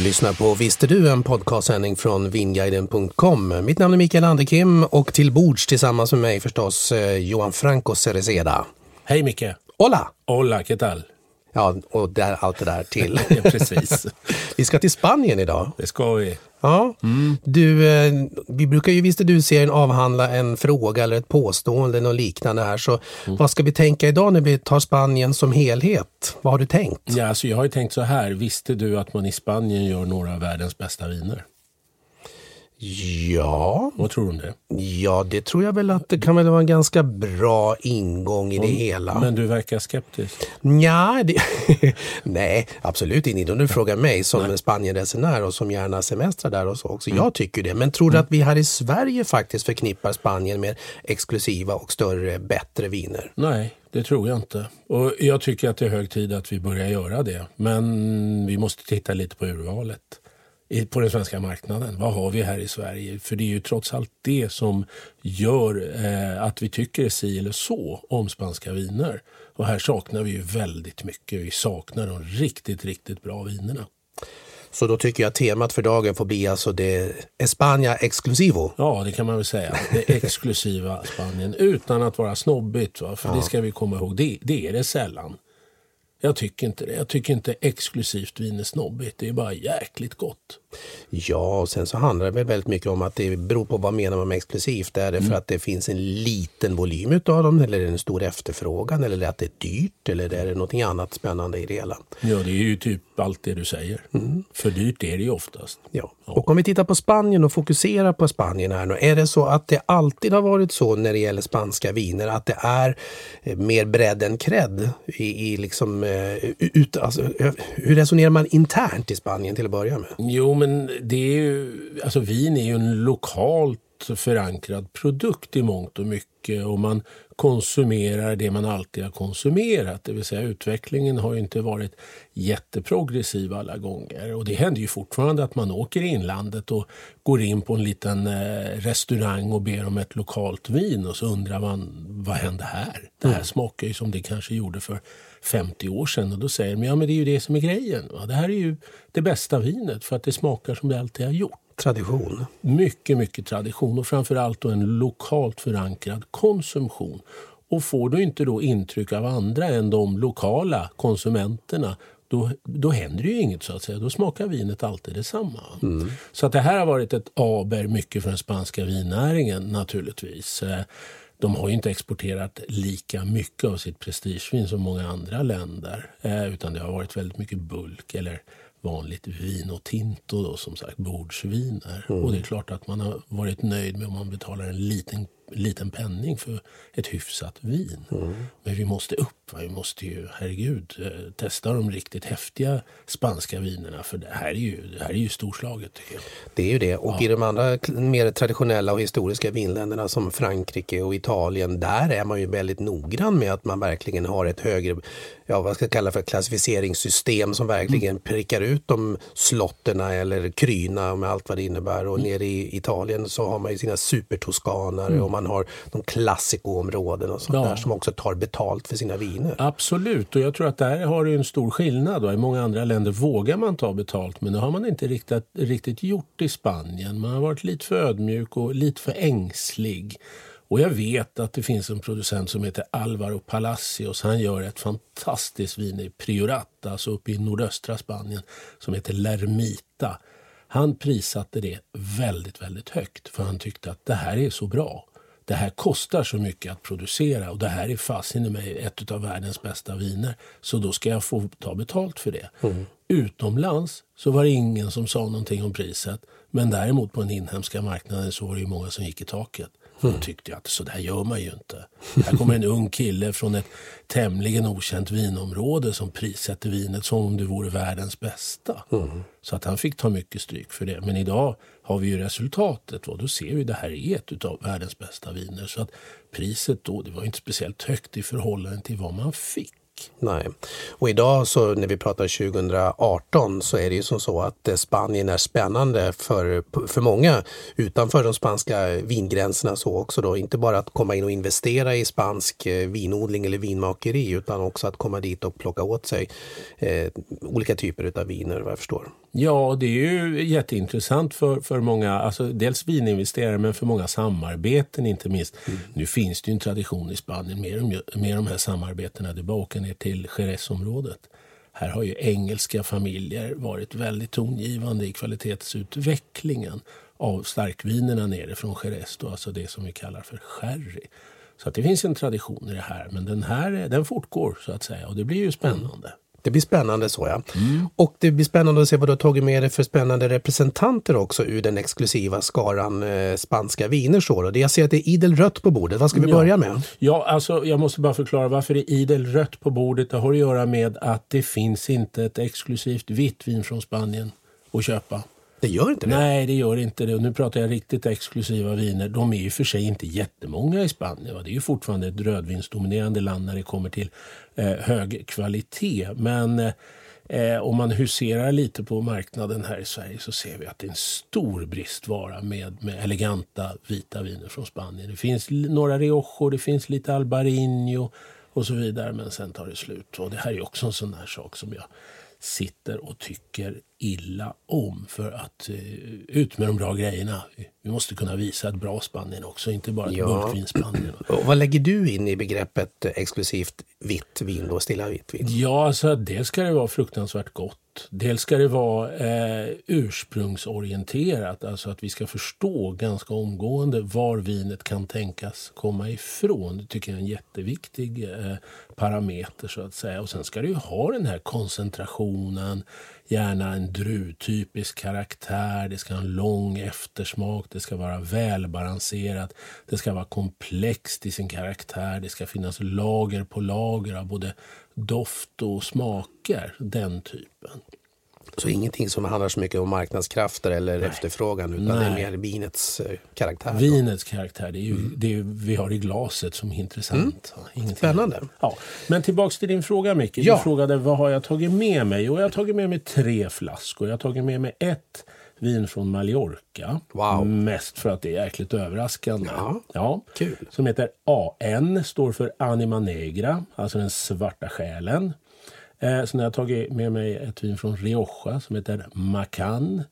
Du lyssnar på Visste du? En podcastsändning från vinguiden.com. Mitt namn är Mikael Anderkim och till bords tillsammans med mig förstås eh, Johan Franco Cereceda. Hej Micke! Hola! Hola, ¿qué tal? Ja, och där, allt det där till. Ja, precis. vi ska till Spanien idag. Det ska vi. Ja, du, eh, vi brukar ju Visste du-serien avhandla en fråga eller ett påstående eller liknande här. Så vad ska vi tänka idag när vi tar Spanien som helhet? Vad har du tänkt? Ja, alltså jag har ju tänkt så här. Visste du att man i Spanien gör några av världens bästa viner? Ja, Vad tror du om det? ja, det tror jag väl att det kan väl vara en ganska bra ingång i det hela. Men du verkar skeptisk. Ja, det... nej, absolut inte. Om du frågar mig som en Spanienresenär och som gärna semestrar där och så också. Jag tycker det. Men tror du att vi här i Sverige faktiskt förknippar Spanien med exklusiva och större, bättre viner? Nej, det tror jag inte. Och jag tycker att det är hög tid att vi börjar göra det. Men vi måste titta lite på urvalet på den svenska marknaden. Vad har vi här i Sverige? För det är ju trots allt det som gör eh, att vi tycker si eller så om spanska viner. Och här saknar vi ju väldigt mycket. Vi saknar de riktigt, riktigt bra vinerna. Så då tycker jag temat för dagen får bli alltså det España Exclusivo. Ja, det kan man väl säga. Det exklusiva Spanien utan att vara snobbigt. Va? För det ska vi komma ihåg, det, det är det sällan. Jag tycker inte det. Jag tycker inte exklusivt vin är snobbigt. Det är bara jäkligt gott. Ja, och sen så handlar det väl väldigt mycket om att det beror på vad menar man med exklusivt. Är det för att det finns en liten volym utav dem eller är det en stor efterfrågan eller att det är dyrt eller är det någonting annat spännande i det hela? Ja, det är ju typ allt det du säger. För dyrt är det ju oftast. Ja. Och om vi tittar på Spanien och fokuserar på Spanien här nu. Är det så att det alltid har varit så när det gäller spanska viner att det är eh, mer bredd än cred i, i liksom, eh, ut, alltså, hur resonerar man internt i Spanien till att börja med? Jo, men det är ju, alltså vin är ju en lokalt förankrad produkt i mångt och mycket och man konsumerar det man alltid har konsumerat. Det vill säga utvecklingen har ju inte varit jätteprogressiv alla gånger och det händer ju fortfarande att man åker i inlandet och går in på en liten eh, restaurang och ber om ett lokalt vin och så undrar man vad hände här? Det här smakar ju som det kanske gjorde för 50 år sedan och då säger de ja men det är ju det som är grejen. Va? Det här är ju det bästa vinet för att det smakar som det alltid har gjort. Tradition. Mycket, mycket tradition och framförallt då en lokalt förankrad konsumtion. Och får du inte då intryck av andra än de lokala konsumenterna då, då händer ju inget så att säga. Då smakar vinet alltid detsamma. Så att det här har varit ett aber mycket för den spanska vinnäringen naturligtvis. De har ju inte exporterat lika mycket av sitt prestigevin som många andra länder. Eh, utan det har varit väldigt mycket bulk eller vanligt vin och tinto då, som sagt bordsviner. Och det är klart att man har varit nöjd med om man betalar en liten, liten penning för ett hyfsat vin. Men vi måste upp. Va? Vi måste ju, herregud, eh, testa de riktigt häftiga spanska vinerna. För det här är ju, det här är ju storslaget. Det är ju det. Och i de andra mer traditionella och historiska vinländerna som Frankrike och Italien, där är man ju väldigt noggrann med att man verkligen har ett högre ja, vad ska jag kalla för klassificeringssystem som verkligen mm. prickar ut de slotterna eller kryna med allt vad det innebär. Och mm. nere i Italien så har man ju sina supertoskanare mm. och man har de klassikoområden och sånt ja. där som också tar betalt för sina viner. Absolut, och jag tror att där har du en stor skillnad. Då. I många andra länder vågar man ta betalt men det har man inte riktigt, riktigt gjort i Spanien. Man har varit lite för ödmjuk och lite för ängslig. Och jag vet att det finns en producent som heter Alvaro Palacios. Han gör ett fantastiskt vin i Priorat, alltså uppe i nordöstra Spanien, som heter Lermita. Han prissatte det väldigt, väldigt högt för han tyckte att det här är så bra. Det här kostar så mycket att producera och det här är fasen mig ett av världens bästa viner. Så då ska jag få ta betalt för det. Mm. Utomlands så var det ingen som sa någonting om priset. Men däremot på den inhemska marknaden så var det många som gick i taket. Då tyckte jag att så där gör man ju inte. Här kommer en ung kille från ett tämligen okänt vinområde som prissätter vinet som om det vore världens bästa. Mm. Så att han fick ta mycket stryk för det. Men idag har vi ju resultatet. Och då ser vi att det här är ett av världens bästa viner. Så att priset då, det var inte speciellt högt i förhållande till vad man fick. Nej. Och idag så när vi pratar 2018 så är det ju som så att eh, Spanien är spännande för, för många utanför de spanska vingränserna så också då. Inte bara att komma in och investera i spansk eh, vinodling eller vinmakeri utan också att komma dit och plocka åt sig eh, olika typer av viner vad jag förstår. Ja, det är ju jätteintressant för, för många, alltså dels vininvesterare men för många samarbeten inte minst. Mm. Nu finns det ju en tradition i Spanien med, med de här samarbetena. Det är bara att åka ner till Jerezområdet. Här har ju engelska familjer varit väldigt tongivande i kvalitetsutvecklingen av starkvinerna nere från Jerez, då, alltså det som vi kallar för sherry. Så att det finns en tradition i det här, men den här den fortgår så att säga och det blir ju spännande. Det blir spännande så ja. Mm. Och det blir spännande att se vad du har tagit med dig för spännande representanter också ur den exklusiva skaran eh, spanska viner. Så Jag ser att det är idel rött på bordet. Vad ska vi ja. börja med? Ja, alltså jag måste bara förklara varför det är idel rött på bordet. Det har att göra med att det finns inte ett exklusivt vitt vin från Spanien att köpa. Det gör inte det? Nej, det gör inte det. Och nu pratar jag riktigt exklusiva viner. De är ju för sig inte jättemånga i Spanien. Va? Det är ju fortfarande ett rödvinsdominerande land när det kommer till eh, hög kvalitet. Men eh, om man huserar lite på marknaden här i Sverige så ser vi att det är en stor bristvara med, med eleganta vita viner från Spanien. Det finns några Riojo, det finns lite Albarino och så vidare. Men sen tar det slut. Och det här är också en sån här sak som jag sitter och tycker illa om. För att eh, ut med de bra grejerna. Vi måste kunna visa ett bra Spanien också, inte bara ett ja. burkvinspanien. Och vad lägger du in i begreppet exklusivt vitt vin, då, stilla vitt vin? Ja, alltså dels ska det vara fruktansvärt gott. Dels ska det vara eh, ursprungsorienterat, alltså att vi ska förstå ganska omgående var vinet kan tänkas komma ifrån. Det tycker jag är en jätteviktig eh, parameter så att säga. Och sen ska det ju ha den här koncentrationen, gärna en druvtypisk karaktär, det ska ha en lång eftersmak, det ska vara välbalanserat, det ska vara komplext i sin karaktär, det ska finnas lager på lager av både doft och smaker, den typen. Så ingenting som handlar så mycket om marknadskrafter eller Nej. efterfrågan utan Nej. det är mer vinets eh, karaktär? Vinets karaktär, det är ju mm. det vi har i glaset som är intressant. Mm. Spännande. Ja. Men tillbaks till din fråga Micke. Ja. Du frågade vad har jag tagit med mig? Och jag har tagit med mig tre flaskor. Jag har tagit med mig ett vin från Mallorca. Wow. Mest för att det är jäkligt överraskande. Ja, ja. Kul. Som heter AN, står för Anima Negra, alltså den svarta själen. Eh, sen har jag tagit med mig ett vin från Rioja som heter Macan.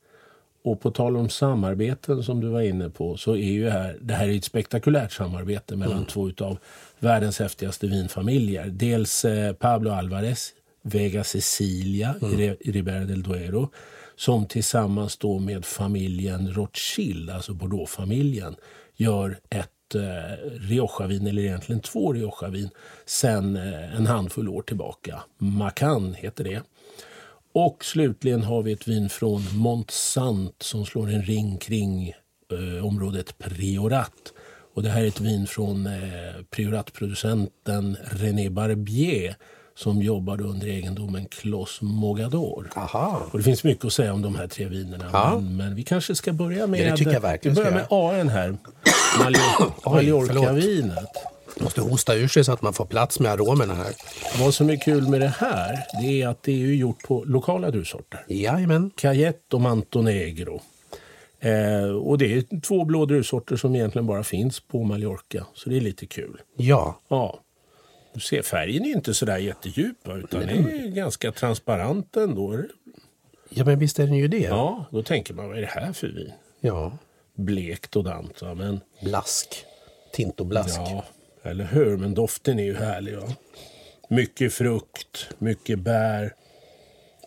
Och på tal om samarbeten som du var inne på så är ju här, det här är ett spektakulärt samarbete mellan mm. två av världens häftigaste vinfamiljer. Dels eh, Pablo Alvarez, Vega Cecilia mm. i Ribera del Duero som tillsammans då med familjen Rothschild, alltså Bordeaux-familjen, gör ett eh, Rioja-vin, eller egentligen två Rioja-vin, sen eh, en handfull år tillbaka. Macan heter det. Och slutligen har vi ett vin från Montsant som slår en ring kring eh, området Priorat. Och det här är ett vin från eh, Priorat-producenten René Barbier som jobbade under egendomen Clos Mogador. Aha. Och det finns mycket att säga om de här tre vinerna. Ja. Men, men, vi kanske ska börja med, det jag vi börjar med AN här. Mallorca-vinet. Måste hosta ur sig så att man får plats med aromerna här. Vad som är kul med det här det är att det är gjort på lokala druvsorter. Jajamän. Cayette och Montonegro. Eh, och det är två blå druvsorter som egentligen bara finns på Mallorca. Så det är lite kul. Ja. Ja. Du ser, färgen är inte sådär jättedjup utan den är ganska transparent ändå. Ja, men visst är den ju det. Ja, då tänker man vad är det här för vin? Ja. Blekt och dant. Va? Men, Blask. Tintoblask. ja, eller hur? Men doften är ju härlig. Va? Mycket frukt, mycket bär.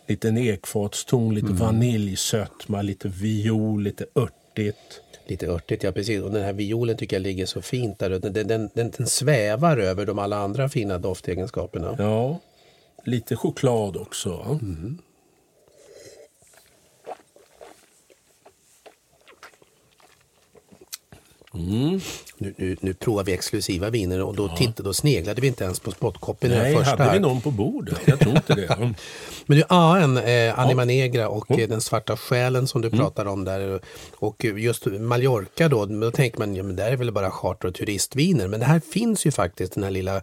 Lite ekfatston, lite vaniljsötma, lite viol, lite örtigt. Lite örtigt, ja precis. Och den här violen tycker jag ligger så fint där. Den, den, den, den, svävar över de alla andra fina doftegenskaperna. Ja, lite choklad också. Va? Nu, nu, nu provar vi exklusiva viner och då, tittade, då sneglade vi inte ens på den Nej, första. hade vi någon på bordet? Jag tror inte det. Mm. Men du, AN, eh, Anima Negra och eh, den svarta själen som du Mm. pratar om där. Och just Mallorca då, då tänker man, ja men där är väl bara charter och turistviner. Men det här finns ju faktiskt den här lilla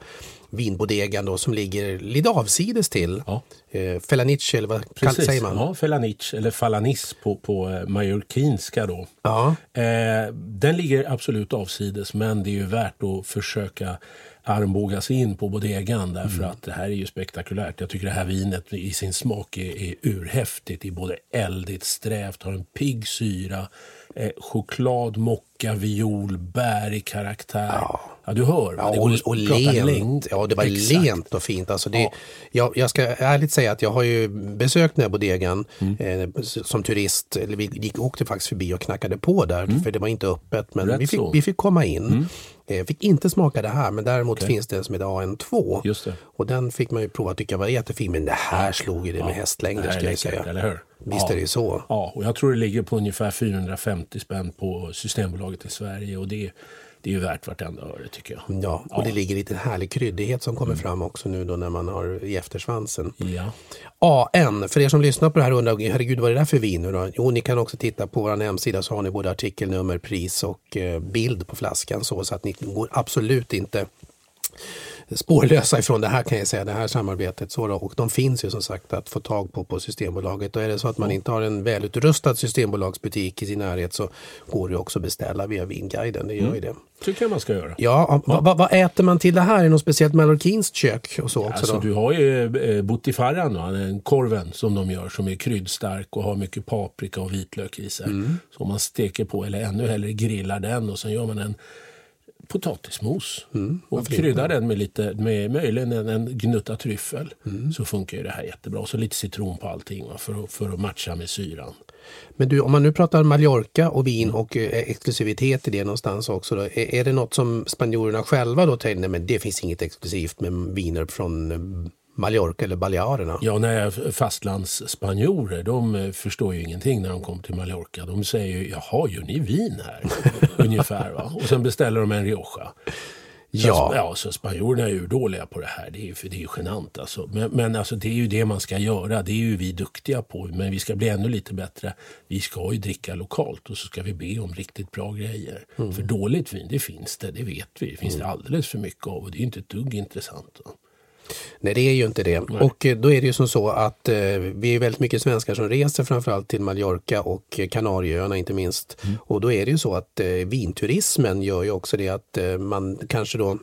vinbodegan då som ligger lite avsides till. Ja. Eh, Felanice eller vad Precis. säger man? Ja, Felanic, eller Falanis på, på eh, mallorquinska då. Ja. Eh, den ligger absolut avsides men det är ju värt att försöka armbåga sig in på bodegan därför Mm. att det här är ju spektakulärt. Jag tycker det här vinet i sin smak är, är urhäftigt. Det är både eldigt, strävt, har en pigg syra, eh, choklad, mocka, viol, bär i karaktär. Ja. Du hör. Ja, och, att och lent. längd. Ja, det var Exakt. lent och fint. Alltså det, Ja. jag, jag ska ärligt säga att jag har ju besökt den här bodegan Mm. eh, som turist. Eller vi gick, åkte faktiskt förbi och knackade på där för det var inte öppet. Men Mm. Rätt vi fick, så. Mm. vi fick komma in. Eh, fick inte smaka det här men däremot finns det en som heter AN2. Just det. Och den fick man ju prova tycka var jättefin. Men det här slog ju det med hästlängder är skulle jag säga. Eller hur? Visst är det så. Ja, och jag tror det ligger på ungefär 450 spänn på Systembolaget i Sverige och det, det är ju värt vartenda öre tycker jag. Ja, och det ligger lite härlig kryddighet som Mm. kommer fram också nu då när man har i eftersvansen. Ja. AN, för er som lyssnar på det här undrar, herregud vad är det där för vin nu då? Jo, ni kan också titta på vår hemsida så har ni både artikelnummer, pris och eh, bild på flaskan så, så att ni går absolut inte spårlösa ifrån det här kan jag säga, det här samarbetet. Så då. Och de finns ju som sagt att få tag på på Systembolaget. Och är det så att man inte har en välutrustad Systembolagsbutik i sin närhet så går det också att beställa via Vinguiden. Det gör ju det. tycker jag man ska göra. Ja, Vad, vad, vad äter man till det här? Är det något speciellt mallorquinskt kök och så också? Alltså, då? du har ju eh, butifarran, va? den korven som de gör som är kryddstark och har mycket paprika och vitlök i sig. Mm. Så man steker på, eller ännu hellre grillar den och sen gör man en potatismos. Mm, och kryddar den med lite, med möjligen en, en gnutta tryffel. Mm. Så funkar ju det här jättebra. Och så lite citron på allting va? För, att, för att matcha med syran. Men du, om man nu pratar Mallorca och vin och eh, exklusivitet i det någonstans också. Då, är, är det något som spanjorerna själva då tänker, nej men det finns inget exklusivt med viner från eh, Mallorca eller Balearerna? Ja, nej, fastlandsspanjorer de eh, förstår ju ingenting när de kommer till Mallorca. De säger ju, jaha, gör ni vin här? Ungefär va. Och sen beställer de en Rioja. Ja. ja, så spanjorerna är ju dåliga på det här. Det är ju, för det är ju genant alltså. Men, men alltså, det är ju det man ska göra. Det är ju vi duktiga på. Men vi ska bli ännu lite bättre. Vi ska ju dricka lokalt och så ska vi be om riktigt bra grejer. För dåligt vin, det finns det. Det vet vi. Det finns det alldeles för mycket av och det är ju inte ett dugg intressant. Va? Nej, det är ju inte det. Och eh, då är det ju som så att eh, vi är väldigt mycket svenskar som reser framförallt till Mallorca och Kanarieöarna inte minst. Och då är det ju så att eh, vinturismen gör ju också det att eh, man kanske då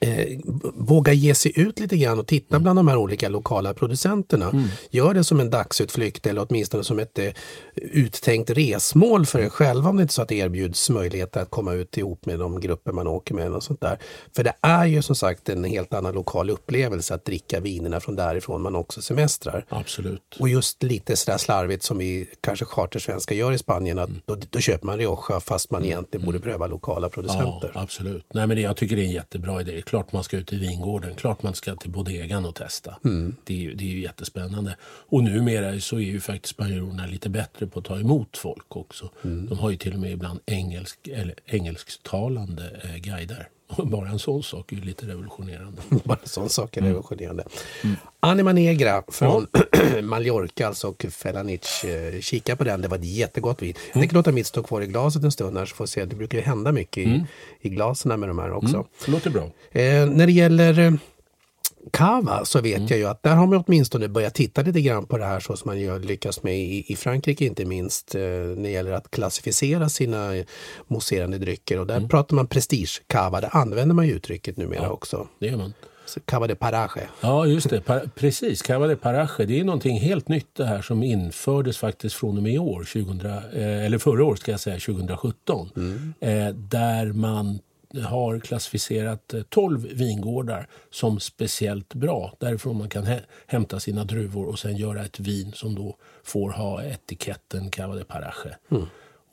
eh, våga ge sig ut lite grann och titta bland de här olika lokala producenterna. Gör det som en dagsutflykt eller åtminstone som ett eh, uttänkt resmål för er själva om det inte är så att det erbjuds möjligheter att komma ut ihop med de grupper man åker med. Och sånt där. För det är ju som sagt en helt annan lokal upplevelse att dricka vinerna från därifrån man också semestrar. Absolut. Och just lite sådär slarvigt som vi kanske chartersvenskar gör i Spanien, att då, då köper man Rioja fast man egentligen borde pröva lokala producenter. Ja, absolut. Nej, men det, jag tycker det är en jättebra idé. Klart man ska ut i vingården, klart man ska till bodegan och testa. Det, är, ju- det är ju jättespännande. Och numera så är ju faktiskt spanjorerna lite bättre på att ta emot folk också. De har ju till och med ibland engelsk, eller engelsktalande eh, guider. Bara en sån sak är ju lite revolutionerande. Bara en sån sak är revolutionerande. Mm. Anima Negra från ja. Mallorca alltså, och Felanich. Eh, kika på den, det var ett jättegott vin. Jag tänker låta mitt stå kvar i glaset en stund här så får se. Det brukar ju hända mycket i, mm. i glasen med de här också. Mm. Det låter bra. Eh, när det gäller Cava så vet mm. jag ju att där har man åtminstone börjat titta lite grann på det här så som man ju lyckas med i, i Frankrike inte minst eh, när det gäller att klassificera sina mousserande drycker och där mm. pratar man prestige Cava, där använder man ju uttrycket numera ja, också. Det gör man. Cava de Parache. Ja, just det. Pa precis, Cava de Parache. Det är någonting helt nytt det här som infördes faktiskt från och med i år, 2000, eh, eller förra året ska jag säga, 2017. Mm. Eh, där man har klassificerat eh, 12 vingårdar som speciellt bra. Därifrån man kan hämta sina druvor och sen göra ett vin som då får ha etiketten Cava de Parache. Mm.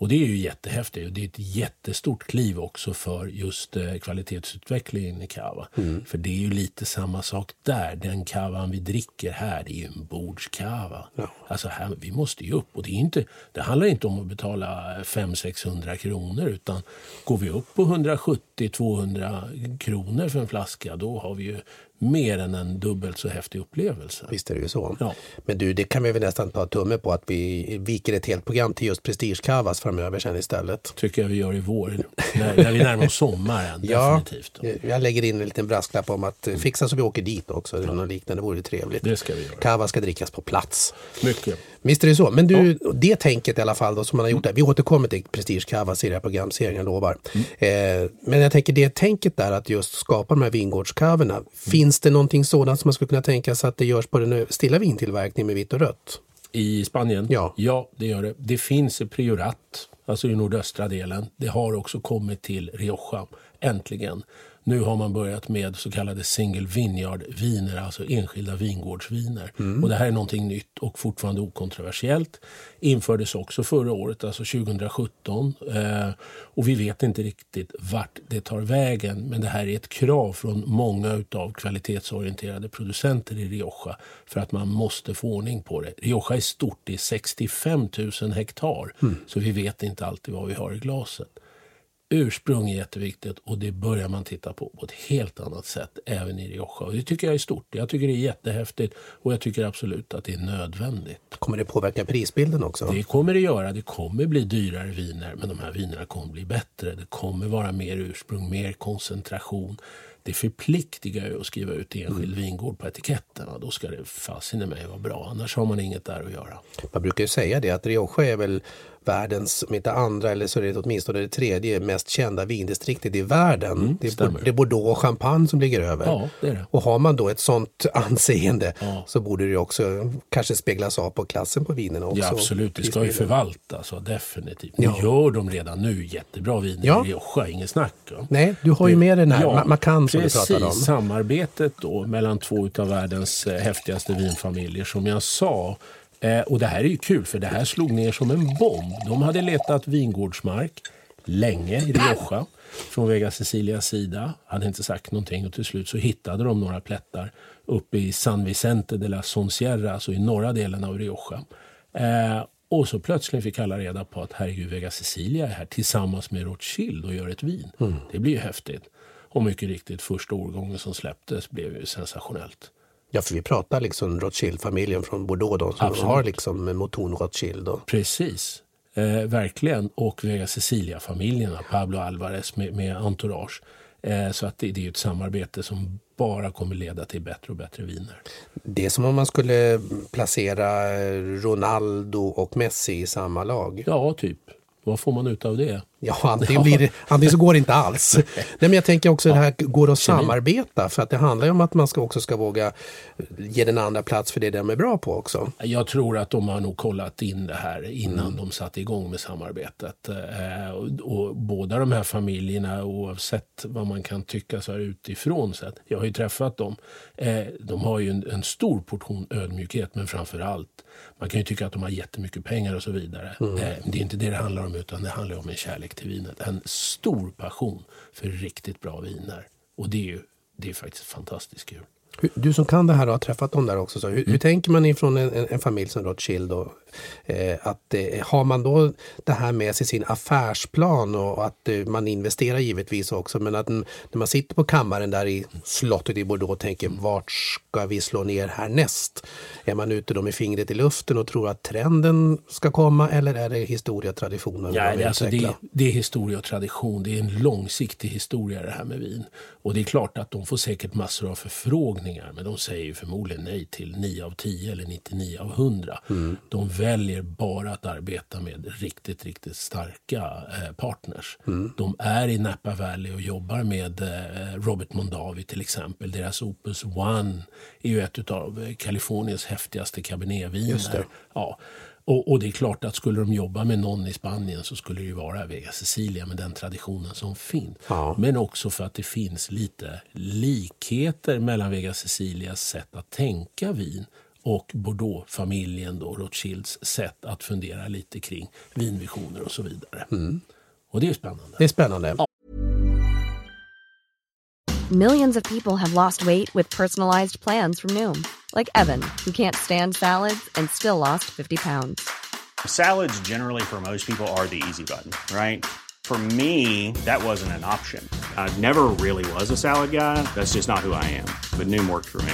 Och det är ju jättehäftigt och det är ett jättestort kliv också för just eh, kvalitetsutvecklingen i kava. Mm. För det är ju lite samma sak där. Den kavan vi dricker här, det är ju en bordskava. Ja. Alltså här, vi måste ju upp och det, är inte, det handlar inte om att betala 500-600 kronor utan går vi upp på 170-200 kronor för en flaska då har vi ju mer än en dubbelt så häftig upplevelse. Visst är det ju så. Ja. Men du, det kan vi väl nästan ta tumme på att vi viker ett helt program till just prestigekavas framöver sen istället. Tycker jag vi gör i vår, när, när vi närmar oss sommaren. ja, definitivt. Jag lägger in en liten brasklapp om att mm. fixa så vi åker dit också. Ja. Något liknande vore trevligt. Det ska vi göra. Kava ska drickas på plats. Mycket. Visst är det så. Men du, ja. det tänket i alla fall då, som man har gjort där. Vi återkommer till Prestige Cavas i det här programserien, jag lovar. Mm. Eh, men jag tänker det tänket där att just skapa de här vingårdskaverna. Mm. Finns det någonting sådant som man skulle kunna tänka sig att det görs på den stilla vintillverkningen med vitt och rött? I Spanien? Ja. ja, det gör det. Det finns i Priorat, alltså i nordöstra delen. Det har också kommit till Rioja, äntligen. Nu har man börjat med så kallade single vineyard-viner, alltså enskilda vingårdsviner. Mm. Och det här är någonting nytt och fortfarande okontroversiellt. Infördes också förra året, alltså 2017. Eh, och vi vet inte riktigt vart det tar vägen. Men det här är ett krav från många av kvalitetsorienterade producenter i Rioja för att man måste få ordning på det. Rioja är stort, det är 65 000 hektar. Mm. Så vi vet inte alltid vad vi har i glaset. Ursprung är jätteviktigt och det börjar man titta på på ett helt annat sätt även i Rioja. Och det tycker jag är stort. Jag tycker det är jättehäftigt och jag tycker absolut att det är nödvändigt. Kommer det påverka prisbilden också? Det kommer det göra. Det kommer bli dyrare viner men de här vinerna kommer bli bättre. Det kommer vara mer ursprung, mer koncentration det förpliktigar ju att skriva ut enskild mm. vingård på etiketterna. Då ska det fasen i mig vara bra. Annars har man inget där att göra. Man brukar ju säga det att Rioja är väl världens, om inte andra eller så är det åtminstone det tredje mest kända vindistriktet i världen. Mm, det, är, det är Bordeaux och Champagne som ligger över. Ja, det det. Och har man då ett sånt anseende ja. så borde det också kanske speglas av på klassen på vinerna också. Ja absolut, det ska ju förvaltas så definitivt. Nu ja. gör de redan nu jättebra viner ja. i Rioja, inget snack. Nej, du har ju med den här ja, Macan som precis, du pratade om. samarbetet då mellan två av världens eh, häftigaste vinfamiljer som jag sa Eh, och det här är ju kul för det här slog ner som en bomb. De hade letat vingårdsmark länge i Rioja från Vega Cecilias sida. Hade inte sagt någonting och till slut så hittade de några plättar uppe i San Vicente de la Sonsierra, alltså i norra delen av Rioja. Eh, och så plötsligt fick alla reda på att herregud, Vega Cecilia är här tillsammans med Rothschild och gör ett vin. Mm. Det blir ju häftigt. Och mycket riktigt, första årgången som släpptes blev ju sensationellt. Ja, för vi pratar liksom Rothschild-familjen från Bordeaux då, som Absolut. har liksom motorn Rothschild. Då. Precis, eh, verkligen. Och Vega Cecilia-familjerna, Pablo Alvarez med, med entourage. Eh, så att det, det är ett samarbete som bara kommer leda till bättre och bättre viner. Det är som om man skulle placera Ronaldo och Messi i samma lag. Ja, typ. Vad får man ut av det? Ja, antingen, blir det, antingen så går det inte alls. Nej, men jag tänker också ja. det här går att samarbeta för att det handlar ju om att man ska också ska våga ge den andra plats för det de är bra på också. Jag tror att de har nog kollat in det här innan mm. de satte igång med samarbetet. Eh, och, och, båda de här familjerna oavsett vad man kan tycka så här utifrån sett. Jag har ju träffat dem. Eh, de har ju en, en stor portion ödmjukhet men framför allt man kan ju tycka att de har jättemycket pengar och så vidare. Mm. Eh, det är inte det det handlar om utan det handlar om en kärlek till vinet. En stor passion för riktigt bra viner. Och det är ju det är faktiskt fantastiskt kul. Du som kan det här och har träffat dem där också. Så hur, mm. hur tänker man ifrån en, en, en, familj som Rothschild? Och, Eh, att eh, har man då det här med sig sin affärsplan och att eh, man investerar givetvis också, men att när man sitter på kammaren där i slottet i Bordeaux och tänker vart ska vi slå ner härnäst? Är man ute då med fingret i luften och tror att trenden ska komma eller är det historia, tradition? och Ja, vad vi det, alltså det, det är historia och tradition. Det är en långsiktig historia det här med vin. Och det är klart att de får säkert massor av förfrågningar men de säger ju förmodligen nej till 9 av 10 eller 99 av 100. De väljer bara att arbeta med riktigt, riktigt starka eh, partners. De är i Napa Valley och jobbar med eh, Robert Mondavi till exempel. Deras Opus One är ju ett av Kaliforniens häftigaste cabernetviner. Ja. Och, och det är klart att skulle de jobba med någon i Spanien så skulle det ju vara Vega Sicilia med den traditionen som finns. Ja. Men också för att det finns lite likheter mellan Vega Sicilias sätt att tänka vin och Bordeaux-familjen, då, Rothschilds sätt att fundera lite kring vinvisioner och så vidare. Och det är spännande. Det är spännande. Millions of people have lost weight with personalized plans from Noom, like Evan, who can't stand salads and still lost 50 pounds. Salads, generally, for most people, are the easy button, right? For me, that wasn't an option. I never really was a salad guy. That's just not who I am. But Noom worked for me.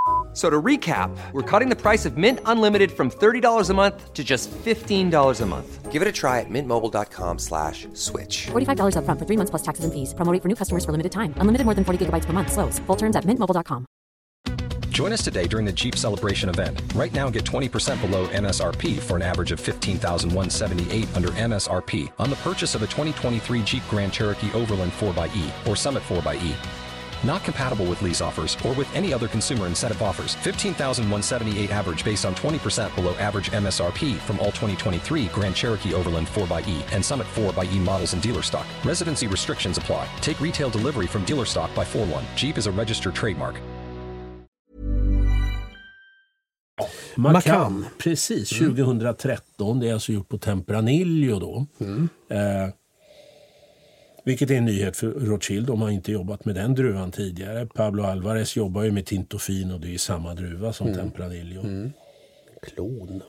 F- So to recap, we're cutting the price of Mint Unlimited from $30 a month to just $15 a month. Give it a try at mintmobile.com slash switch. $45 upfront for three months plus taxes and fees. Promo rate for new customers for limited time. Unlimited more than 40 gigabytes per month. Slows. Full terms at mintmobile.com. Join us today during the Jeep Celebration event. Right now, get 20% below MSRP for an average of 15178 under MSRP on the purchase of a 2023 Jeep Grand Cherokee Overland 4xE or Summit 4xE. Not compatible with lease offers or with any other consumer incentive offers. 15,178 average based on 20% below average MSRP from all 2023 Grand Cherokee Overland 4xE and Summit 4xE models in dealer stock. Residency restrictions apply. Take retail delivery from dealer stock by 4 1. Jeep is a registered trademark. Macam, Macam. precis. 2013. Det är alltså gjort på Tempranillo då. Eh, vilket är en nyhet för Rothschild. De har inte jobbat med den druvan tidigare. Pablo Alvarez jobbar ju med Tintofin och det är samma druva som Tempranillo. Klon.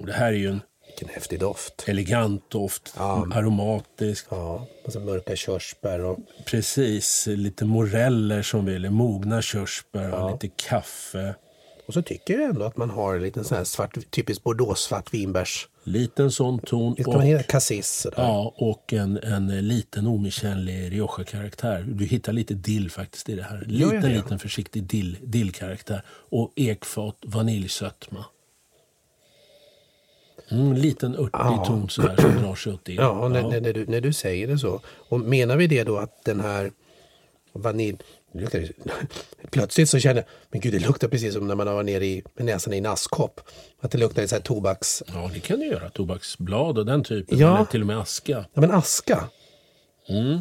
Och det här är ju en Vilken häftig doft. elegant doft, aromatisk. Ja, och så mörka körsbär och Precis, lite moreller som vi, eller mogna körsbär och lite kaffe. Och så tycker jag ändå att man har en liten sån här svart, typiskt bordeaux svart vinbärs... Liten sån ton. Ska Och, cassis ja, och en, en liten omisskännlig Rioja-karaktär. Du hittar lite dill faktiskt i det här. Liten, det? liten försiktig dill, dillkaraktär. Och ekfat, vaniljsötma. Mm, en liten örtig ton sådär som drar sig åt det. Ja, när, När, när, du, när du säger det så. Och menar vi det då att den här vanilj... det luktar Plötsligt så känner jag, men gud det luktar precis som när man varit nere i, med näsan i en askkopp. Att det luktar så här tobaks... Ja, det kan du göra. Tobaksblad och den typen. Ja. Eller till och med aska. Ja men aska.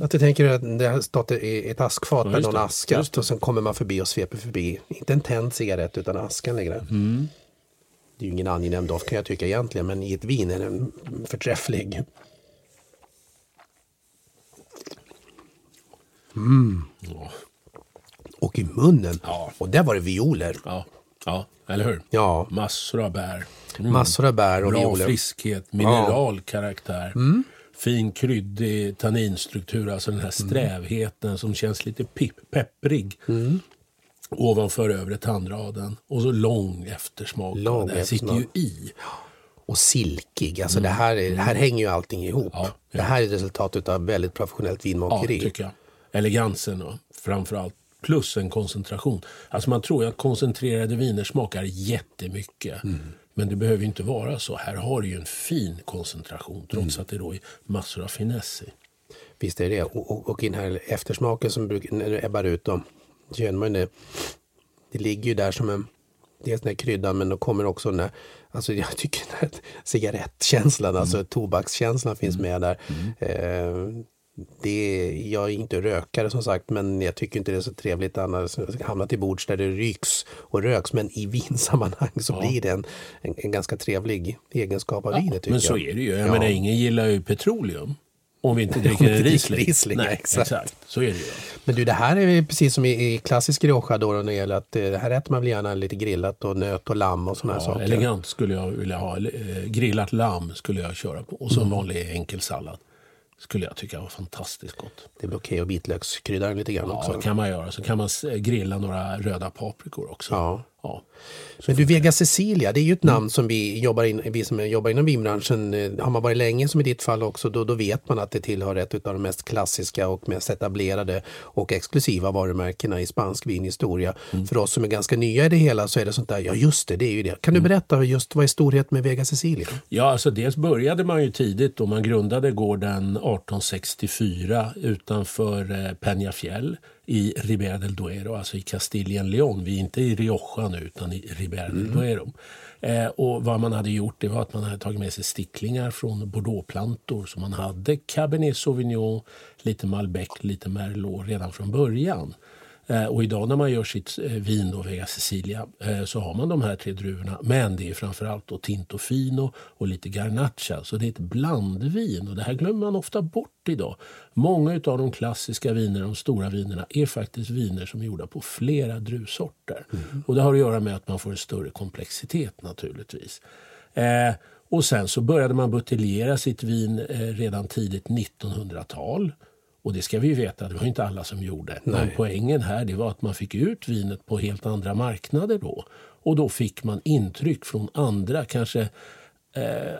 Att du tänker att det har stått i ett askfat med just någon det, aska det. och sen kommer man förbi och sveper förbi. Inte en tänd cigarett utan askan längre. Mm. Det är ju ingen angenäm doft kan jag tycka egentligen men i ett vin är den förträfflig. Ja. Och i munnen. Ja. Och där var det violer. Ja, ja eller hur? Ja. Massor av bär. Mm. Massor av bär och Bra violer. friskhet, mineralkaraktär. Fin kryddig tanninstruktur, alltså den här strävheten som känns lite pip, pepprig. Ovanför övre tandraden. Och så lång eftersmak. Lång det sitter ju i. Och silkig. Alltså det här, är, här hänger ju allting ihop. Mm. Ja, ja. Det här är resultatet av väldigt professionellt Ja, vinmakeri. tycker jag. Elegansen och framförallt. Plus en koncentration. Alltså man tror ju att koncentrerade viner smakar jättemycket. Mm. Men det behöver ju inte vara så. Här har du ju en fin koncentration. Trots Mm. att det då är massor av finess i. Visst är det och, och, och i den här eftersmaken som brukar, ebbar ut då, känner man det. Det ligger ju där som en, dels den här kryddan men då kommer också den här, alltså jag tycker den här cigarettkänslan, alltså Mm. tobakskänslan finns med där. Eh, det jag är inte rökare som sagt men jag tycker inte det är så trevligt annars att hamna till bords där det ryks och röks men i vinsammanhang så blir det en, en, en ganska trevlig egenskap av vinet tycker Men så jag. är det ju. Jag Ja. menar, ingen gillar ju petroleum. Om vi inte dricker en Riesling. Riesling, Nej, exakt. exakt. Så är det ju. Men du, det här är precis som i, i klassisk Rioja då när det gäller att eh, här äter man väl gärna lite grillat och nöt och lamm och sådana här Ja, saker. elegant skulle jag vilja ha. Eh, Grillat lamm skulle jag köra på. Och så en vanlig enkel sallad. Skulle jag tycka var fantastiskt gott. Det blir okej och vitlökskryddar lite grann Ja, också. det kan man göra. Så kan man grilla några röda paprikor också. Ja. Ja. Men du, Vega Cecilia, det är ju ett namn som vi jobbar, in, vi som jobbar inom vinbranschen, eh, har man varit länge som i ditt fall också, då, då vet man att det tillhör ett av de mest klassiska och mest etablerade och exklusiva varumärkena i spansk vinhistoria. För oss som är ganska nya i det hela så är det sånt där, ja just det, det är ju det. Kan du berätta just vad är storhet med Vega Cecilia? Ja, alltså dels började man ju tidigt då man grundade gården 1864 utanför eh, Peñafiel i Ribera del Duero, alltså i Kastilien-León. Vi är inte i Rioja nu utan i Ribera del Duero. Eh, och vad man hade gjort det var att man hade tagit med sig sticklingar från bordeauxplantor. Så man hade Cabernet Sauvignon, lite Malbec, lite Merlot redan från början. Eh, Och idag när man gör sitt eh, vin, då, Vega Sicilia, eh, så har man de här tre druvorna. Men det är framförallt då Tinto Fino och lite Garnacha. Så det är ett blandvin och det här glömmer man ofta bort idag. Många av de klassiska vinerna, de stora vinerna, är faktiskt viner som är gjorda på flera druvsorter. Och det har att göra med att man får en större komplexitet naturligtvis. Eh, och sen så började man buteljera sitt vin eh, redan tidigt 1900-tal. Och det ska vi veta, det var inte alla som gjorde. Men poängen här det var att man fick ut vinet på helt andra marknader då. Och då fick man intryck från andra, kanske eh,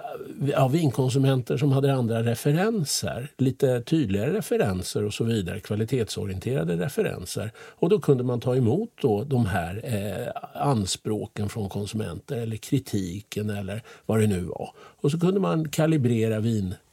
ja, vinkonsumenter som hade andra referenser. Lite tydligare referenser och så vidare. Kvalitetsorienterade referenser. Och då kunde man ta emot då de här eh, anspråken från konsumenter eller kritiken eller vad det nu var. Och så kunde man kalibrera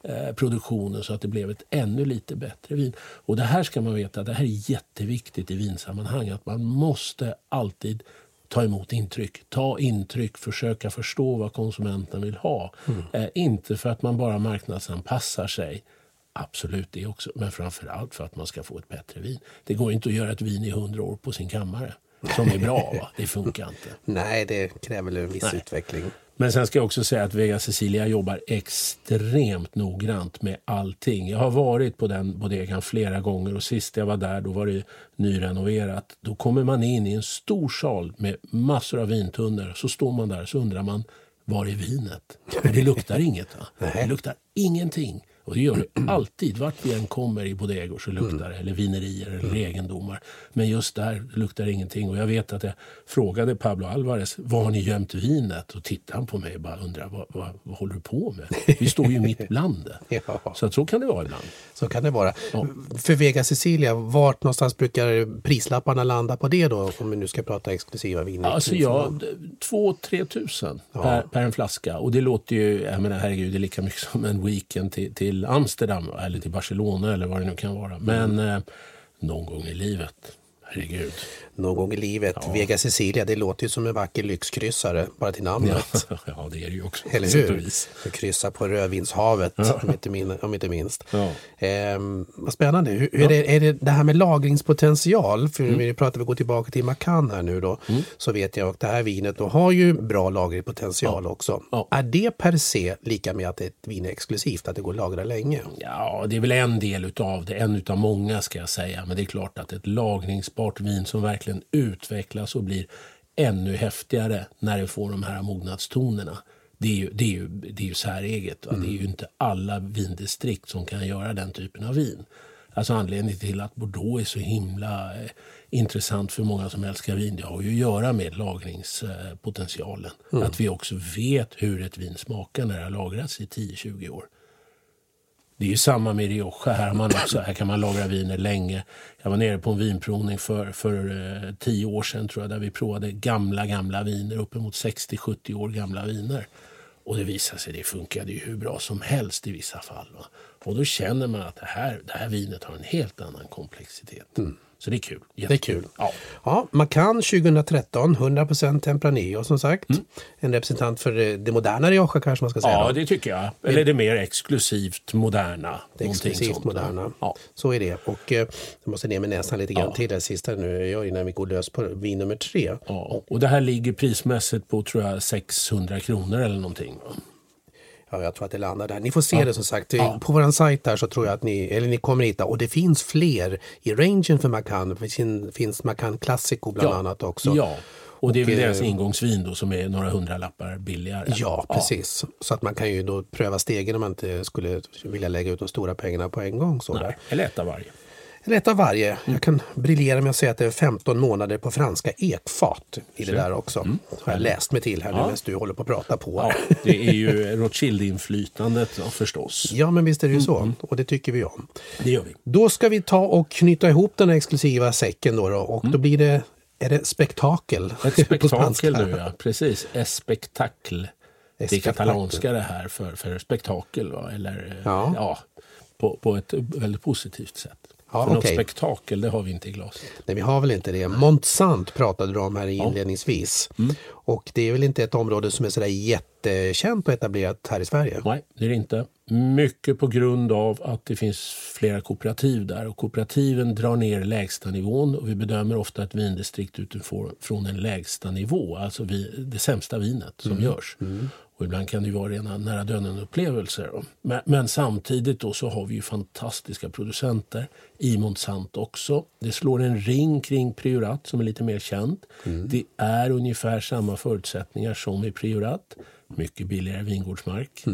vinproduktionen så att det blev ett ännu lite bättre vin. Och det här ska man veta, det här är jätteviktigt i vinsammanhang. Att man måste alltid ta emot intryck. Ta intryck, försöka förstå vad konsumenten vill ha. Eh, inte för att man bara marknadsanpassar sig. Absolut det också, men framför allt för att man ska få ett bättre vin. Det går inte att göra ett vin i hundra år på sin kammare som är bra. Va? Det funkar inte. Nej, det kräver en viss Nej. utveckling. Men sen ska jag också säga att Vega Cecilia jobbar extremt noggrant med allting. Jag har varit på den bodegan flera gånger och sist jag var där då var det nyrenoverat. Då kommer man in i en stor sal med massor av vintunnor. Så står man där så undrar man var är vinet? Och det luktar inget. Va? Det luktar ingenting. Och det gör det alltid. Vart vi än kommer i bodegor så luktar det. Eller vinerier eller egendomar. Men just där luktar det ingenting. Och jag vet att jag frågade Pablo Alvarez, var har ni gömt vinet? Och tittade han på mig och bara undrade, vad, vad, vad håller du på med? Vi står ju mitt bland det. Ja. Så att så kan det vara ibland. Så kan det vara. Ja. För Vega Cecilia, vart någonstans brukar prislapparna landa på det då? Om vi nu ska prata exklusiva viner. Alltså ja, d- två, tre tusen per, per en flaska. Och det låter ju, jag menar herregud, det är lika mycket som en weekend till, till Amsterdam eller till Barcelona eller vad det nu kan vara. Men eh, någon gång i livet, herregud. Någon gång i livet. Vega Cecilia, det låter ju som en vacker lyxkryssare, bara till namnet. ja, det är det ju också. Eller hur? kryssar på rödvinshavet, om, inte min, om inte minst. Ja. Ehm, vad spännande. Hur, hur är, det, är det det här med lagringspotential? För Mm. vi pratar, vi går tillbaka till Macan här nu då. Så vet jag att det här vinet då har ju bra lagringspotential också. Ja. Är det per se lika med att ett vin är exklusivt, att det går att lagra länge? Ja, det är väl en del utav det, en utav många ska jag säga. Men det är klart att ett lagringsbart vin som verkligen utvecklas och blir ännu häftigare när det får de här mognadstonerna. Det är ju, det är ju, det är ju säreget. Va? Det är ju inte alla vindistrikt som kan göra den typen av vin. Alltså anledningen till att Bordeaux är så himla eh, intressant för många som älskar vin, det har ju att göra med lagringspotentialen. Att vi också vet hur ett vin smakar när det har lagrats i 10-20 år. Det är ju samma med Rioja. Här, har man också, här kan man lagra viner länge. Jag var nere på en vinprovning för, för eh, tio år sedan tror jag, där vi provade gamla, gamla viner, uppemot 60-70 år gamla viner. Och det visade sig, det funkade ju hur bra som helst i vissa fall. Va? Och då känner man att det här, det här vinet har en helt annan komplexitet. Mm. Så det är kul. Det är kul. Ja. Ja, Macan 2013, 100% Tempranillo som sagt. En representant för eh, det moderna Rioja kanske man ska säga. Mm. ja, då. det tycker jag. Eller det mer exklusivt moderna. Exklusivt moderna. Ja. Så är det. Och eh, jag måste ner med näsan lite grann Ja. till det sista nu jag innan vi går lös på vin nummer tre. Ja. Och det här ligger prismässigt på tror jag 600 kronor eller någonting. Ja, jag tror att det landar där. Ni får se det som sagt. På vår sajt där så tror jag att ni, eller ni kommer hitta, och det finns fler i rangen för Macan. Det finns, Macan Classico bland annat också. Ja, och det är väl Och, eh, deras ingångsvin då som är några hundra lappar billigare. Ja, precis. Så att man kan ju då pröva stegen om man inte skulle vilja lägga ut de stora pengarna på en gång. Så Nej, eller ett av varje. Rätt av varje. Jag kan briljera med att säga att det är 15 månader på franska ekfat i det där också. Har jag läst mig till här nu Ja. medan du håller på att prata på. Ja, det är ju Rothschild-inflytandet förstås. Ja, men visst är det ju så. Mm. Och det tycker vi om. Det gör vi. Då ska vi ta och knyta ihop den här exklusiva säcken då. då och då blir det, är det spektakel? Mm. Ett spektakel nu, ja. Precis. Espectacle. Det är katalonska det här för, för spektakel. Va? Eller, Ja. ja. på, på ett väldigt positivt sätt. Ja, för något okej. spektakel, det har vi inte i glaset. Nej, vi har väl inte det. Montsant pratade du om här inledningsvis. Mm. Och det är väl inte ett område som är sådär jättekänt och etablerat här i Sverige? Nej, det är det inte. Mycket på grund av att det finns flera kooperativ där och kooperativen drar ner lägstanivån och vi bedömer ofta ett vindistrikt utifrån från en lägsta nivå, alltså vi, det sämsta vinet som görs. Och ibland kan det vara rena nära döden-upplevelser. Men, men samtidigt då så har vi ju fantastiska producenter i Montsant också. Det slår en ring kring Priorat som är lite mer känt. Det är ungefär samma förutsättningar som i Priorat. Mycket billigare vingårdsmark.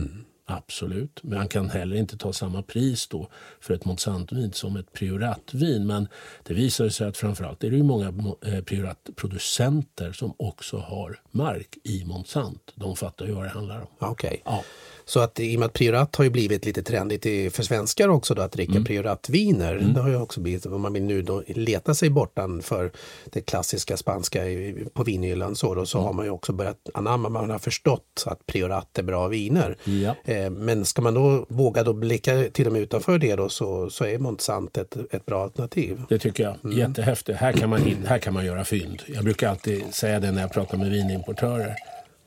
Absolut, men man kan heller inte ta samma pris då för ett Monsantovin som ett Prioratvin. Men det visar sig att framförallt är det ju många eh, Prioratproducenter som också har mark i Monsant. De fattar ju vad det handlar om. Okej. Ja. Så att i och med att Priorat har ju blivit lite trendigt i- för svenskar också då att dricka Mm. Prioratviner. Det har ju också blivit, om man vill nu då leta sig bortan för det klassiska spanska i- på vinhyllan så då, så Mm. har man ju också börjat anamma, man har förstått att Priorat är bra viner. Ja. Eh, Men ska man då våga då blicka till och med utanför det då så, så är Montsant ett, ett bra alternativ. Det tycker jag. Mm. Jättehäftigt. Här kan, man, här kan man göra fynd. Jag brukar alltid säga det när jag pratar med vinimportörer.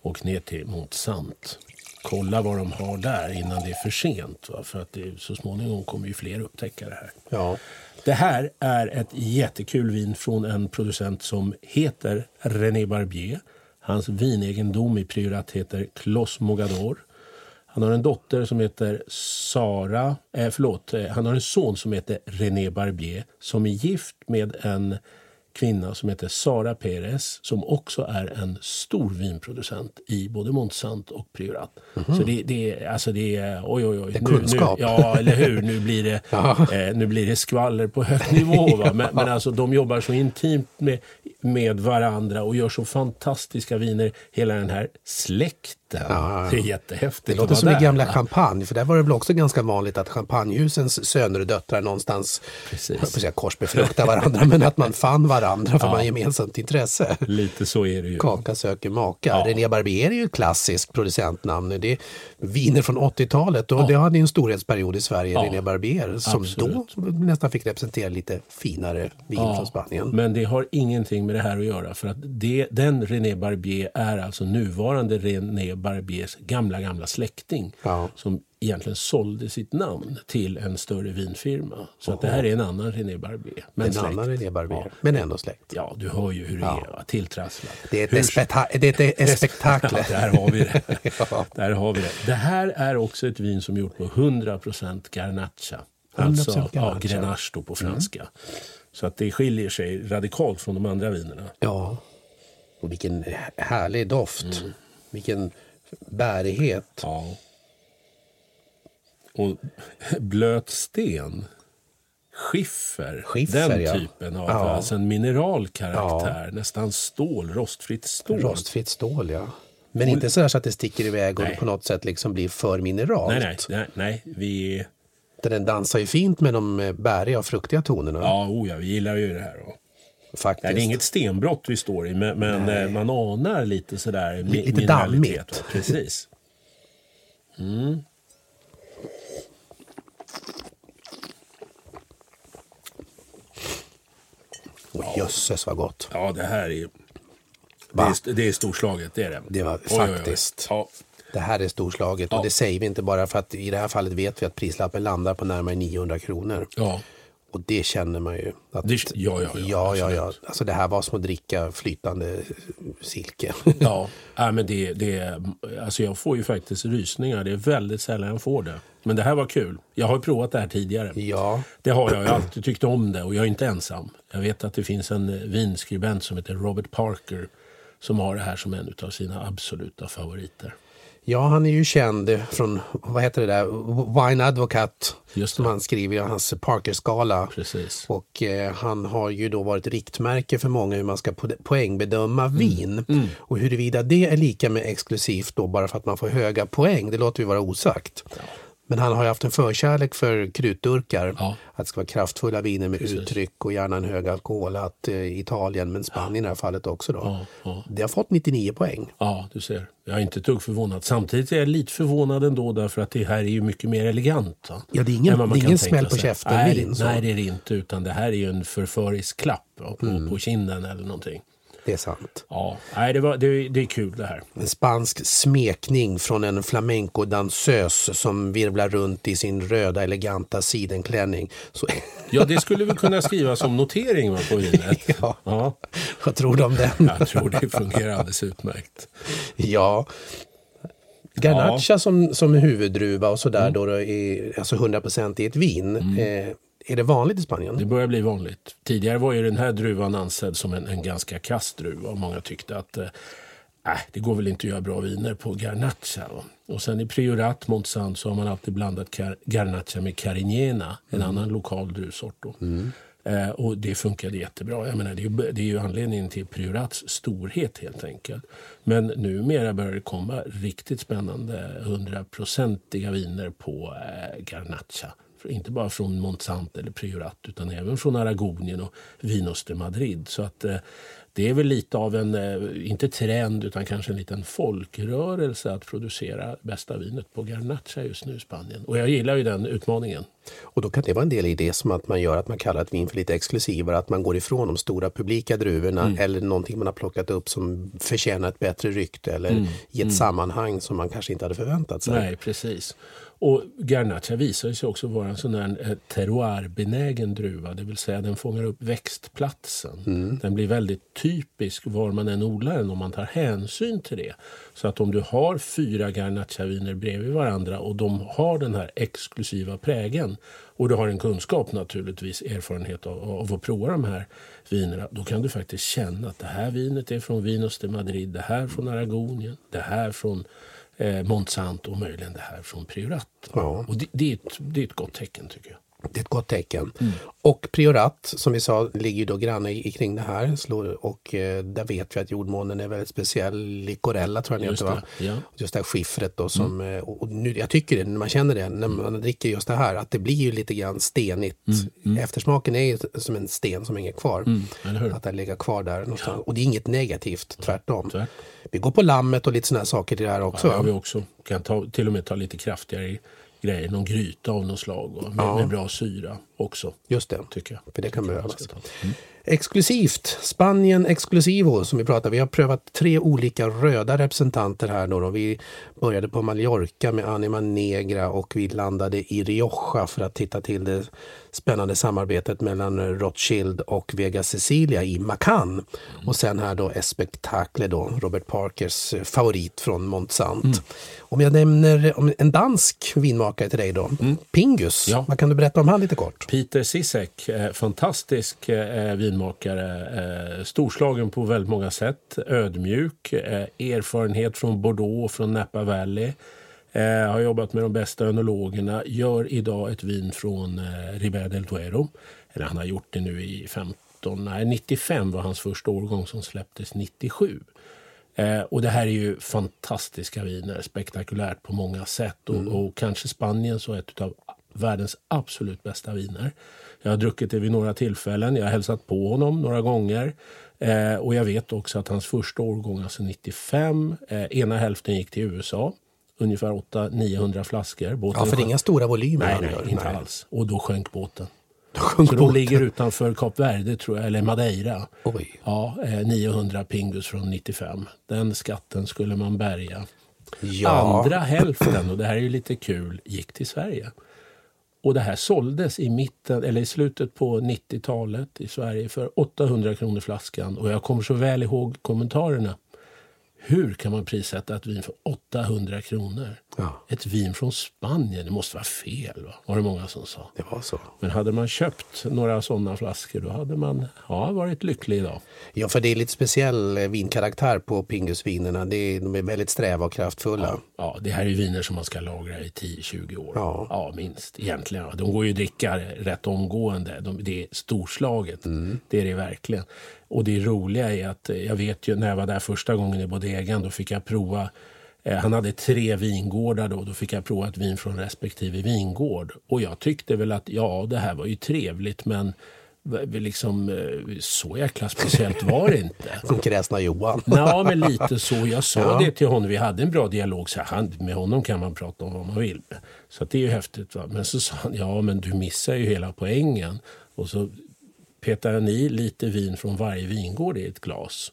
Åk ner till Montsant. Kolla vad de har där innan det är för sent. Va? För att det, så småningom kommer ju fler upptäcka det här. Ja. Det här är ett jättekul vin från en producent som heter René Barbier. Hans vinegendom i Priorat heter Clos Mogador. Han har en dotter som heter Sara, eh, förlåt, eh, han har en son som heter René Barbier som är gift med en kvinna som heter Sara Perez som också är en stor vinproducent i både Montsant och Priorat. Så det, det, är- alltså det är, oj oj oj. Det är nu, nu, kunskap. ja, eller hur. Nu blir det, eh, nu blir det skvaller på hög nivå. Va? Men, men alltså, de jobbar så intimt med, med varandra och gör så fantastiska viner. Hela den här släkten. Ja. Det är jättehäftigt Det låter som i där, gamla va? champagne, för där var det väl också ganska vanligt att champagnehusens söner och döttrar någonstans Precis. jag höll på att säga korsbefrukta varandra, men att man fann varandra för man har gemensamt intresse. Lite så är det ju. Kaka söker maka. Ja. René Barbier är ju ett klassiskt producentnamn. Det är viner från 80-talet och det hade en storhetsperiod i Sverige, Ja. René Barbier, som Absolut. då nästan fick representera lite finare vin från Spanien. Men det har ingenting med det här att göra för att det, den René Barbier är alltså nuvarande René Barbiers gamla, gamla släkting Ja. som egentligen sålde sitt namn till en större vinfirma. Så att det här är en annan René Barbier. Men en släkt. annan René Barbier, Ja. men ändå släkt. Ja, du hör ju hur det är. Va? Tilltrasslat. Det är ett, Hur- det är ett spektakel. Ja, där har vi det. Ja. Där har vi det. Det här är också ett vin som är gjort på 100% Garnacha. 100% Alltså ja, Garnacha. Mm. Grenache då på franska. Så att det skiljer sig radikalt från de andra vinerna. Ja, och vilken härlig doft. Mm. Vilken bärighet. Ja. Och blöt sten. Skiffer, Skiffer, den ja. typen av Ja. alltså en mineralkaraktär. Nästan stål, rostfritt stål. Rostfritt stål, ja. Men inte så, här så att det sticker iväg och Nej. på något sätt liksom blir för mineralt. Nej, nej, nej, nej. Vi, Den dansar ju fint med de eh, bäriga och fruktiga tonerna. ja, oh ja, vi gillar ju det här. Faktiskt. Nej, det är inget stenbrott vi står i, men, men eh, man anar lite sådär Lite mineralitet, dammigt. Va? Precis. Jösses vad gott. Ja, det här är ju... Det Va? är, det är storslaget, det är det. Det var Oj, oj, oj. faktiskt. Ja. Det här är storslaget Ja. och det säger vi inte bara för att i det här fallet vet vi att prislappen landar på närmare 900 kronor. ja. Och det känner man ju. Att, Det- ja, ja, ja, ja, ja, ja. Alltså det här var som att dricka flytande silke. Ja, ja men det, det, alltså jag får ju faktiskt rysningar. Det är väldigt sällan jag får det. Men det här var kul. Jag har ju provat det här tidigare. ja, Det har jag. Jag har alltid tyckt om det och jag är inte ensam. Jag vet att det finns en vinskribent som heter Robert Parker som har det här som en av sina absoluta favoriter. Ja, han är ju känd från, vad heter det där, Wine Advocate. Som han skriver i hans Parker-skala. Precis. Och eh, han har ju då varit riktmärke för många hur man ska po- poängbedöma Mm. vin. Och huruvida det är lika med exklusivt då bara för att man får höga poäng, det låter vi vara osagt. Men han har ju haft en förkärlek för krutdurkar. Ja. Att det ska vara kraftfulla viner med Precis. uttryck och gärna en hög alkohol. Att eh, Italien, men Spanien i det här fallet också då. Ja, ja. Det har fått 99 poäng. Ja, du ser. Jag är inte ett dugg förvånad. Samtidigt är jag lite förvånad ändå därför att det här är ju mycket mer elegant. Va? Ja, det är ingen- man det är ingen smäll på käften Nej, vin, så. nej, det är det inte. Utan det här är ju en förförisk klapp va, på, Mm. på kinden eller någonting. Det är sant. Ja, nej, det, var, det, det är kul det här. En spansk smekning från en flamenco-dansös som virvlar runt i sin röda eleganta sidenklänning. Så, Ja, det skulle vi kunna skriva som notering va, på vinet. Ja. ja. vad tror du om den? Jag tror det fungerar alldeles utmärkt. Ja. Garnacha som, som huvuddruva och Mm. sådär då, då är alltså 100% i ett vin. Eh, är det vanligt i Spanien? Det börjar bli vanligt. Tidigare var ju den här druvan ansedd som en, en ganska kass druva och många tyckte att eh, äh, det går väl inte att göra bra viner på garnacha. Och sen i Priorat, Montsant, så har man alltid blandat garnacha med carignena, en annan lokal druvsort. Då. Eh, och det funkade jättebra. Jag menar, det, är, ju- det är ju anledningen till Priorats storhet helt enkelt. Men numera börjar det komma riktigt spännande hundraprocentiga viner på eh, garnacha. Inte bara från Montsant eller Priorat utan även från Aragonien och Vinos de Madrid. Så att eh, det är väl lite av en, eh, inte trend utan kanske en liten folkrörelse att producera bästa vinet på garnacha just nu i Spanien. Och jag gillar ju den utmaningen. Och då kan det vara en del i det som att man gör att man kallar ett vin för lite exklusivare, att man går ifrån de stora publika druvorna Mm. eller någonting man har plockat upp som förtjänar ett bättre rykte eller i ett sammanhang som man kanske inte hade förväntat sig. Mm. Nej, precis. Och Garnacha visar sig också vara en sån där eh, terroirbenägen druva, det vill säga den fångar upp växtplatsen. Den blir väldigt typisk var man än odlar den om man tar hänsyn till det. Så att om du har fyra Garnacha-viner bredvid varandra och de har den här exklusiva prägen och du har en kunskap naturligtvis, erfarenhet av, av att prova de här vinerna, då kan du faktiskt känna att det här vinet är från Vinos de Madrid, det här från Aragonien, det här från eh, Montsant och möjligen det här från Priorat. Ja. Och det, det, är ett, det är ett gott tecken tycker jag. Det är ett gott tecken. Mm. Och Priorat, som vi sa, ligger ju då granne i- kring det här. Slår- Och eh, där vet vi att jordmånen är väldigt speciell. Licorella tror jag den heter va? det, ja. Mm. Just det här skiffret då som, eh, och och nu, jag tycker det när man känner det, när man dricker just det här, att det blir ju lite grann stenigt. Eftersmaken är ju som en sten som hänger kvar. Mm? Att den ligger kvar där någonstans. Och det är inget negativt, tvärtom. Tvärtom. Vi går på lammet och lite sådana saker till det här också. Ja, vi också. Kan ta, till och med ta lite kraftigare grejer. Någon gryta av något slag och med, med bra syra också. Just det, Tycker jag. för det kan behövas. ta. Exklusivt, Spanien Exclusivo som vi pratar. Vi har prövat tre olika röda representanter här då. då. Vi började på Mallorca med Anima Negra och vi landade i Rioja för att titta till det spännande samarbetet mellan Rothschild och Vega Cecilia i Macan. Och sen här då Espectacle då, Robert Parkers favorit från Montsant. Om jag nämner om en dansk vinmakare till dig då, Pingus. Ja. Vad kan du berätta om han lite kort? Peter Sisek, eh, fantastisk eh, vinmakare. Eh, storslagen på väldigt många sätt. Ödmjuk. Erfarenhet från Bordeaux från Napa Valley. Eh, har jobbat med de bästa önologerna. Gör idag ett vin från eh, Ribera del Duero. Eller han har gjort det nu i 15, nej 95 var hans första årgång som släpptes 97. Eh, och det här är ju fantastiska viner, spektakulärt på många sätt. Och, och kanske Spanien så ett av världens absolut bästa viner. Jag har druckit det vid några tillfällen, jag har hälsat på honom några gånger. Eh, och jag vet också att hans första årgång, alltså 95, eh, ena hälften gick till USA. Ungefär 800-900 flaskor. Båten Ja, för det är sjönk- inga stora volymer Nej, nej, inte alls. Och då sjönk båten. Så de ligger utanför Kap Verde, tror jag, eller Madeira. Oj. Ja, eh, 900 pingus från 95. Den skatten skulle man bärga. Ja. Andra hälften, och det här är ju lite kul, gick till Sverige. Och det här såldes i, mitten, eller i slutet på 90-talet i Sverige för 800 kronor flaskan. Och jag kommer så väl ihåg kommentarerna. Hur kan man prissätta ett vin för 800 kronor? Ja. Ett vin från Spanien, det måste vara fel, va? var det många som sa. Det var så. Men hade man köpt några sådana flaskor då hade man ja, varit lycklig idag. Ja, för det är lite speciell eh, vinkaraktär på Pingusvinerna. Det är, de är väldigt sträva och kraftfulla. Ja, det här är viner som man ska lagra i 10-20 år. Ja. minst. Egentligen. ja. De går ju att dricka rätt omgående. De, det är storslaget. Det är det verkligen. Och det roliga är att eh, jag vet ju när jag var där första gången i bodegan då fick jag prova eh, han hade tre vingårdar då. Då fick jag prova ett vin från respektive vingård. Och jag tyckte väl att ja, det här var ju trevligt men liksom, eh, så jäkla speciellt var det inte. Som kräsna Johan. Ja, men lite så. Jag sa Ja. det till honom. Vi hade en bra dialog. Så han, med honom kan man prata om vad man vill. Så det är ju häftigt. Va? Men så sa han, ja men du missar ju hela poängen. Och så petar han i lite vin från varje vingård i ett glas.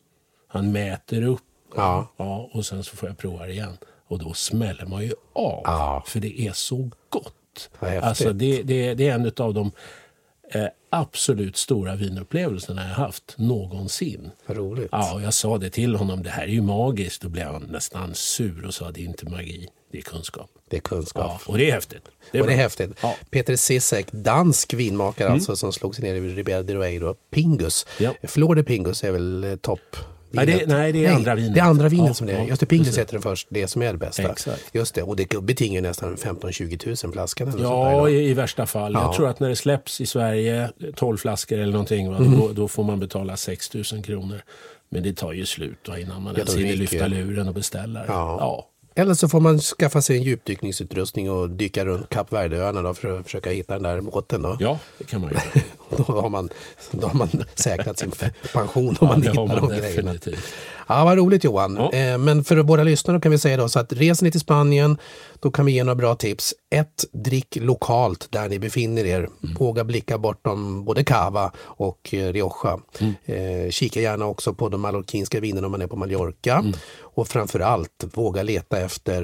Han mäter upp. Ja. Ja, och sen så får jag prova det igen. Och då smäller man ju av. Ja. För det är så gott. Häftigt. Alltså det, det, det är en av de eh, absolut stora vinupplevelserna jag haft någonsin. Roligt. Ja, och jag sa det till honom. Det här är ju magiskt. Då blev han nästan sur och sa det är inte magi, det är kunskap. Det är kunskap. Ja, och det är häftigt. och det är häftigt. Ja. Mm. Peter Sisek, dansk vinmakare alltså, som slog sig ner i Ribera de Duero. Pingus. Ja. Flor de Pingus är väl eh, topp. Nej, det- nej, det är andra vinet. Det är andra vinet Ja, som det är. ja, Just det, Pingus heter den först. Det som är det bästa. Exakt. Just det, och det betingar nästan 15-20 tusen flaskan. Eller Ja, i, i värsta fall. Ja. Jag tror att när det släpps i Sverige, 12 flaskor eller någonting, va, Mm. då, då får man betala 6 000 kronor. Men det tar ju slut va, innan man Ja, ens då hinner lyfta det. luren och beställa. Ja. Eller så får man skaffa sig en djupdykningsutrustning och dyka runt Kap Verdeöarna för att försöka hitta den där båten. Då. Ja, det kan man göra. Då, har man, då har man säkrat sin pension om man det hittar man de grejerna. definitivt. Ja, vad roligt Johan. Ja. Eh, Men för våra lyssnare kan vi säga då så att reser ni till Spanien, då kan vi ge några bra tips. Ett, drick lokalt där ni befinner er. Mm. Våga blicka bortom både Cava och eh, Rioja. Mm. Eh, kika gärna också på de mallorquinska vinerna om man är på Mallorca. Mm. Och framförallt våga leta efter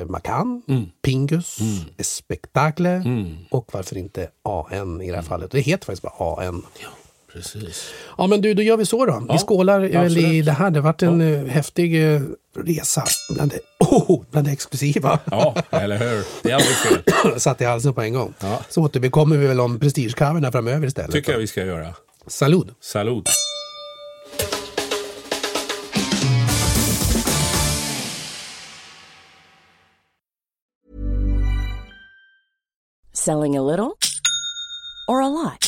eh, Macan, Mm. Pingus, Spectacle och varför inte AN i det här fallet. Det heter faktiskt bara AN. Ja, precis. Ja men du, då gör vi så då. Ja, vi skålar väl i absolut. det här. Det har varit en eh, häftig eh, resa bland det, oh, bland det exklusiva. Ja, eller hur? Det är aldrig fel. Satt i halsen på en gång. Ja. Så återkommer vi väl om prestigekaverna framöver istället. tycker jag vi ska göra. Salud! Salut! Selling a little or a lot?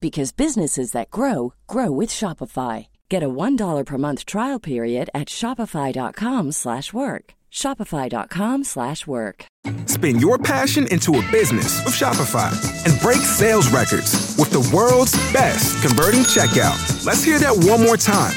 because businesses that grow grow with Shopify. Get a $1 per month trial period at shopify.com slash work. shopify.com slash work. Spin your passion into a business with Shopify and break sales records with the world's best converting checkout. Let's hear that one more time.